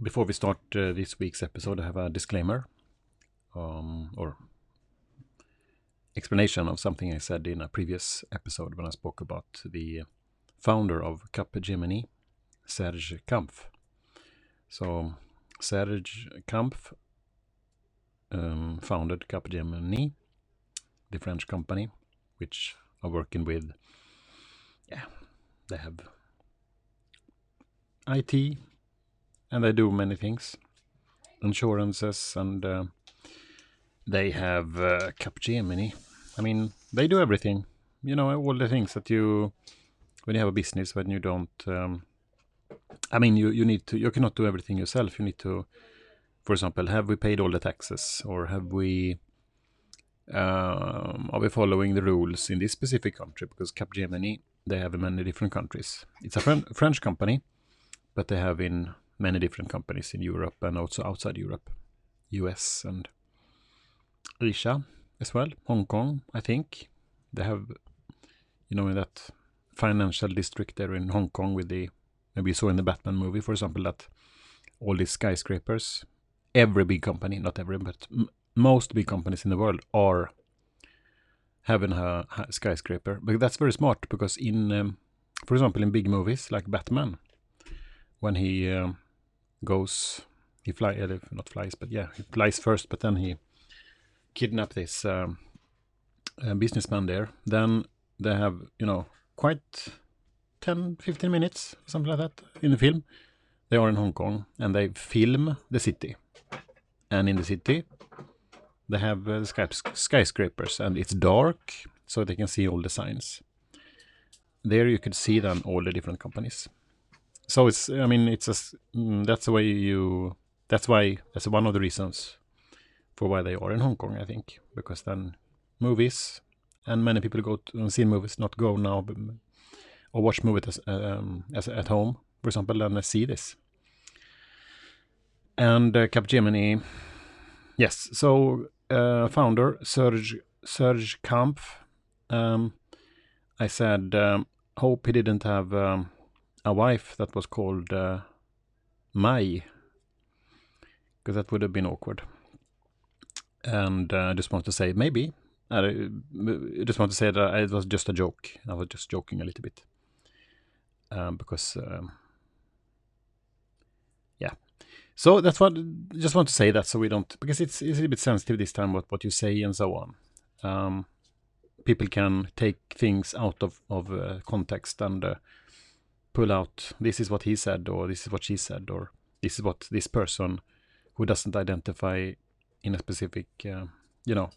before we start uh, this week's episode, I have a disclaimer um, or explanation of something I said in a previous episode when I spoke about the founder of Capgemini, Serge Kampf. So, Serge Kampf um, founded Capgemini, the French company, which are working with, yeah, they have IT and they do many things, insurances, and uh, they have uh, Capgemini. I mean, they do everything. You know, all the things that you, when you have a business, when you don't, um, I mean, you, you need to, you cannot do everything yourself. You need to, for example, have we paid all the taxes or have we, um, are we following the rules in this specific country? Because Capgemini, they have in many different countries. It's a Fren- French company, but they have in many different companies in Europe and also outside Europe, US and Asia as well, Hong Kong, I think. They have, you know, in that financial district there in Hong Kong with the, maybe you saw in the Batman movie, for example, that all these skyscrapers, every big company, not every, but most big companies in the world are having a, a skyscraper. But that's very smart because in, um, for example, in big movies like Batman, when he um, goes, he fly, uh, not flies, but yeah, he flies first, but then he kidnap this um, uh, businessman there. Then they have, you know, quite 10, 15 minutes, something like that, in the film. They are in Hong Kong and they film the city. And in the city, they have uh, skys- skyscrapers and it's dark, so they can see all the signs. There you could see then all the different companies. So it's, I mean, it's a, mm, that's the way you, that's why, that's one of the reasons for why they are in Hong Kong, I think, because then movies and many people go to see movies, not go now but, or watch movies as, um, as at home, for example, and see this. And uh, Capgemini, yes. So uh, founder Serge Serge Kampf, um, I said, um, hope he didn't have um, a wife that was called uh, Mai, because that would have been awkward and uh, I just want to say maybe. I just want to say that it was just a joke. I was just joking a little bit um, because, um, yeah. So that's what. Just want to say that so we don't because it's it's a bit sensitive this time what what you say and so on. Um, people can take things out of of uh, context and uh, pull out this is what he said or this is what she said or this is what this person who doesn't identify in a specific, uh, you know,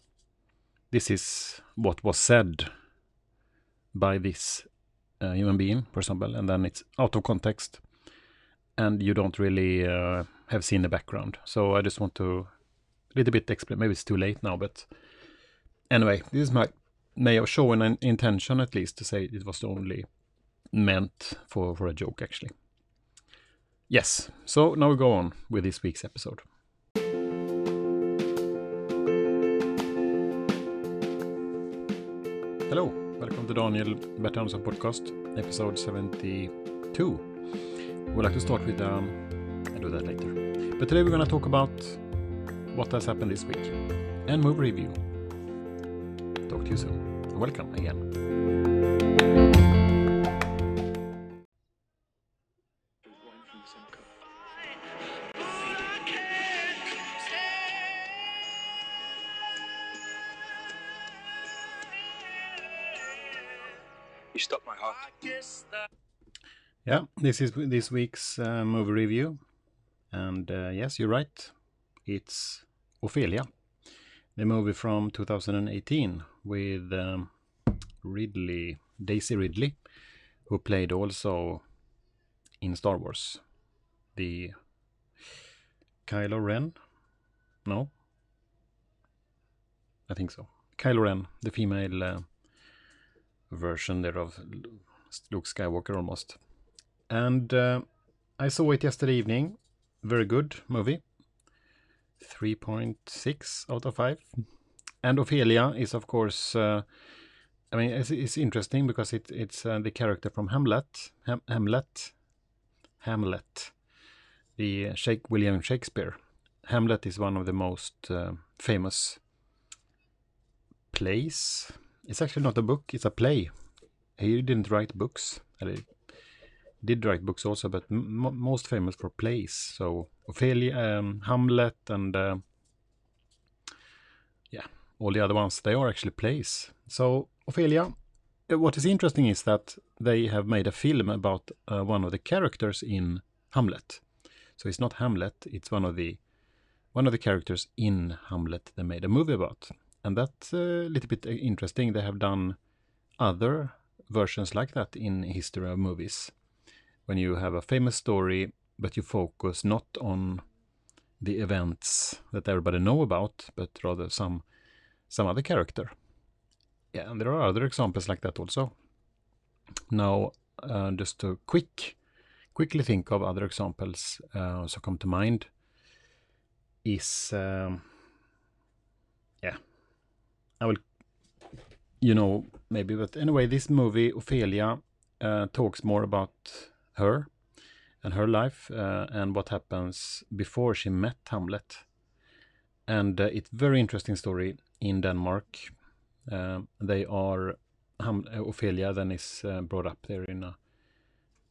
this is what was said by this uh, human being, for example, and then it's out of context, and you don't really uh, have seen the background. So I just want to a little bit explain. Maybe it's too late now, but anyway, this is my may shown an intention at least to say it was the only meant for for a joke, actually. Yes. So now we go on with this week's episode. Hello, welcome to Daniel Bert Andersson podcast, episode 72. We'd like to start with, um, I'll do that later. But today we're going to talk about what has happened this week and movie review. Talk to you soon. Welcome again. You stopped my heart. Yeah, this is this week's uh, movie review. And uh, yes, you're right. It's Ophelia, the movie from 2018 with um, Ridley, Daisy Ridley, who played also in Star Wars. The Kylo Ren? No? I think so. Kylo Ren, the female uh, version there of Luke Skywalker almost. And uh, I saw it yesterday evening. Very good movie. 3.6 out of 5. And Ophelia is, of course, uh, I mean, it's, it's interesting because it, it's uh, the character from Hamlet. Ham- Hamlet. Hamlet. The Shake, William Shakespeare. Hamlet is one of the most uh, famous plays. It's actually not a book; it's a play. He didn't write books. He did write books also, but most famous for plays. So Ophelia, um, Hamlet, and uh, yeah, all the other ones. They are actually plays. So Ophelia. Uh, what is interesting is that they have made a film about uh, one of the characters in Hamlet. So it's not Hamlet; it's one of the one of the characters in Hamlet they made a movie about. And that's a little bit interesting. They have done other versions like that in history of movies. When you have a famous story, but you focus not on the events that everybody know about, but rather some some other character. Yeah, and there are other examples like that also. Now, uh, just a quick, quickly think of other examples uh, so come to mind is um, yeah. I will you know maybe but anyway this movie Ophelia uh, talks more about her and her life uh, and what happens before she met Hamlet. And uh, it's very interesting story in Denmark. Uh, they are Ham Ophelia then is uh, brought up there in a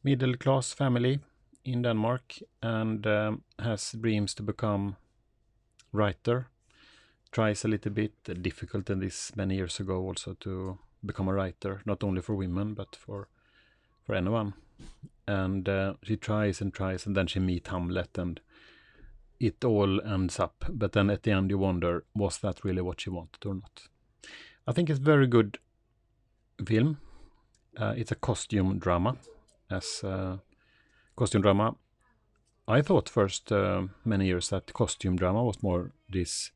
middle class family in Denmark and um, has dreams to become writer. Tries a little bit difficult in this many years ago also to become a writer, not only for women but for for anyone. And uh, she tries and tries, and then she meet Hamlet, and it all ends up. But then at the end, you wonder, was that really what she wanted or not? I think it's very good film. Uh, it's a costume drama, as uh, costume drama I thought first uh, many years that costume drama was more this,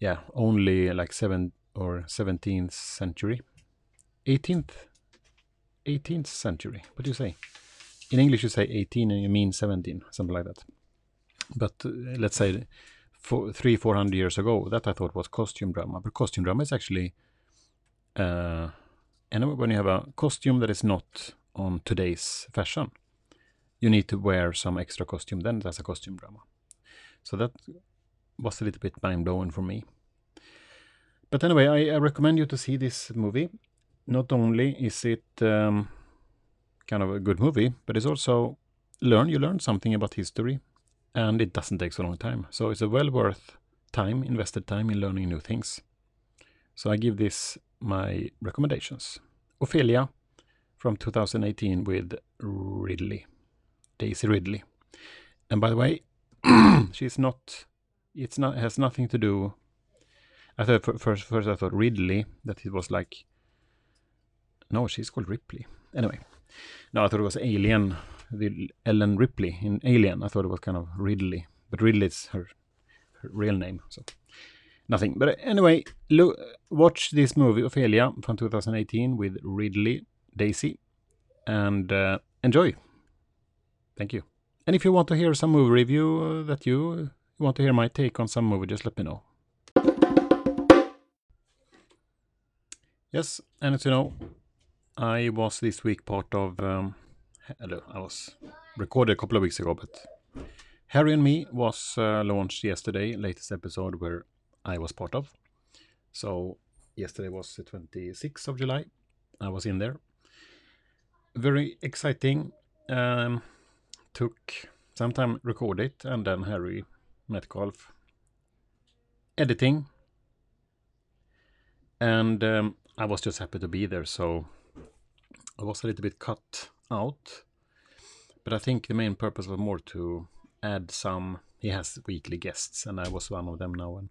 yeah, only like seven or seventeenth century, eighteenth, eighteenth century. What do you say? In English, you say eighteen and you mean seventeen, something like that. But uh, let's say four, three, four hundred years ago, that I thought was costume drama. But costume drama is actually, uh, and when you have a costume that is not on today's fashion. You need to wear some extra costume then that's a costume drama. So that was a little bit mind blowing for me. But anyway I, I, recommend you to see this movie. Not only is it um, kind of a good movie but it's also learn you learn something about history and it doesn't take so long time. So it's a well worth time invested time in learning new things. So i give this my recommendations. Ophelia from 2018 with ridley Daisy Ridley. And by the way, she's not. It's not has nothing to do. I thought first, first I thought Ridley that it was like. No, she's called Ripley. Anyway, no, I thought it was Alien, the Ellen Ripley in Alien. I thought it was kind of Ridley, but Ridley is her, her real name. So nothing. But anyway, look, watch this movie Ophelia from 2018 with Ridley Daisy, and uh, enjoy. Thank you. And if you want to hear some movie review uh, that you want to hear my take on some movie, just let me know. Yes, and as you know, I was this week part of. Um, hello, I was recorded a couple of weeks ago, but Harry and Me was uh, launched yesterday, latest episode where I was part of. So yesterday was the 26th of July. I was in there. Very exciting. Um, took some time record it and then Harry Metcalf editing. And um, I was just happy to be there, so I was a little bit cut out. But I think the main purpose was more to add some. He has weekly guests, and I was one of them now. And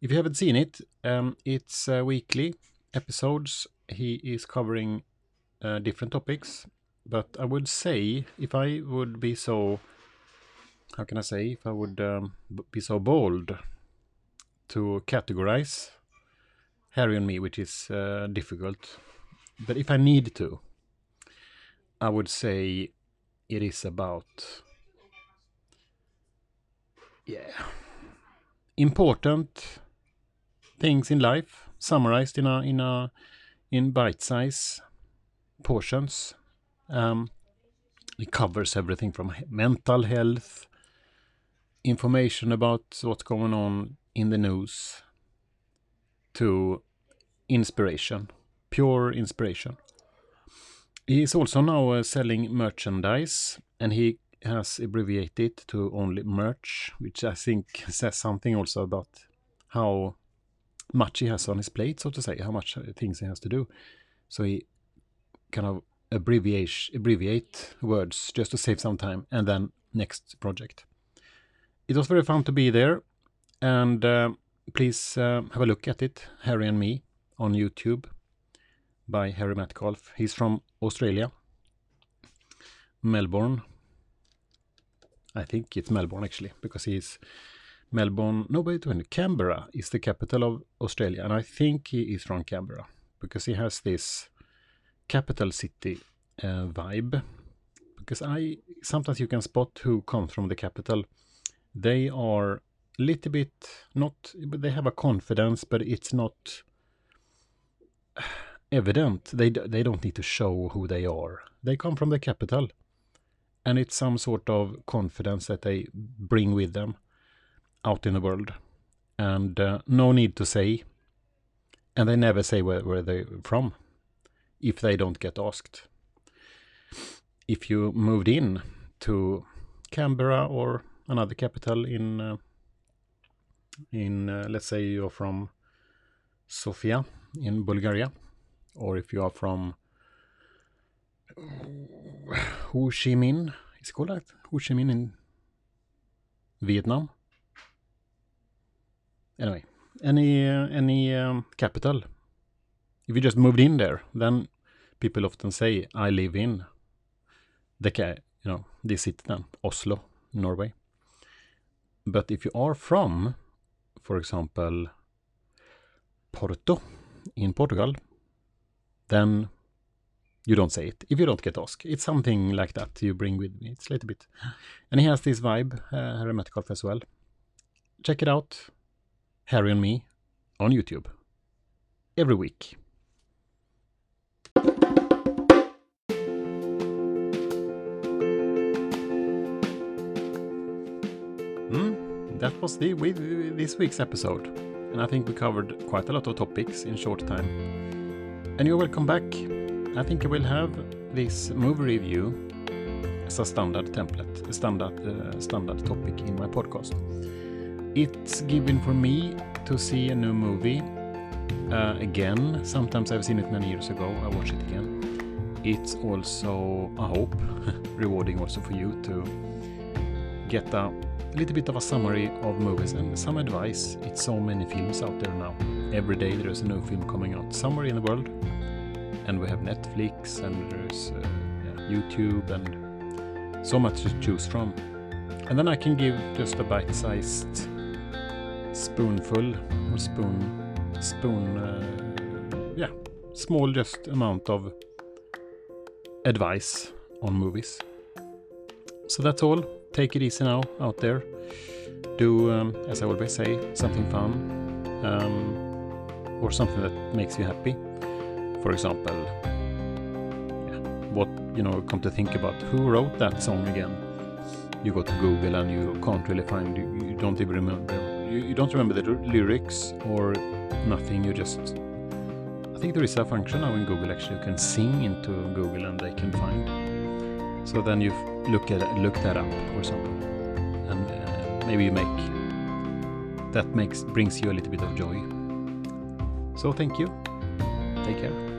if you haven't seen it, um, it's uh, weekly episodes. He is covering uh, different topics but I would say if I would be so, how can I say, if I would um, be so bold to categorize Harry and me, which is uh, difficult, but if I need to, I would say it is about, yeah, important things in life summarized in a in a in bite size portions um, it covers everything from mental health information about what's going on in the news to inspiration, pure inspiration. He is also now uh, selling merchandise and he has abbreviated to only merch, which I think says something also about how much he has on his plate, so to say, how much things he has to do. So he kind of abbreviate abbreviate words just to save some time, and then next project. It was very fun to be there, and uh, please uh, have a look at it, Harry and Me, on YouTube by Harry Metcalf. He's from Australia, Melbourne. I think it's Melbourne actually, because he's Melbourne. No, wait, wait, Canberra is the capital of Australia, and I think he is from Canberra because he has this capital city uh, vibe. Because I sometimes you can spot who comes from the capital. They are a little bit not, they have a confidence, but it's not evident. They they don't need to show who they are. They come from the capital, and it's some sort of confidence that they bring with them out in the world, and uh, no need to say. And they never say where, where they're from if they don't get asked. If you moved in to Canberra or another capital in uh, in uh, let's say you're from Sofia in Bulgaria or if you are from Ho Chi Minh is called that Ho Chi Minh in Vietnam anyway any uh, any um, capital if you just moved in there, then people often say, I live in the, you know, this city then, Oslo, Norway. But if you are from, for example, Porto in Portugal, then you don't say it if you don't get asked. It's something like that you bring with me. It's a little bit. And he has this vibe, uh, as well. Check it out. Harry and me on YouTube every week. That was the with this week's episode. And I think we covered quite a lot of topics in short time. And you're welcome back. I think I will have this movie review as a standard template, a standard uh, standard topic in my podcast. It's given for me to see a new movie uh, again. Sometimes I've seen it many years ago. I watch it again. It's also I hope, rewarding also for you to get a a little bit of a summary of movies and some advice. It's so many films out there now. Every day there's a new film coming out somewhere in the world. And we have Netflix and there's uh, yeah, YouTube and so much to choose from. And then I can give just a bite-sized spoonful or spoon, spoon, uh, yeah, small just amount of advice on movies. So that's all take it easy now out there. Do, um, as I always say, something fun um, or something that makes you happy. For example, what you know, come to think about who wrote that song again. You go to Google and you can't really find. You, you don't even remember. You, you don't remember the lyrics or nothing. You just. I think there is a function now in Google actually you can sing into Google and they can find. So then you look at look that up or something, and uh, maybe you make that makes brings you a little bit of joy. So thank you. Take care.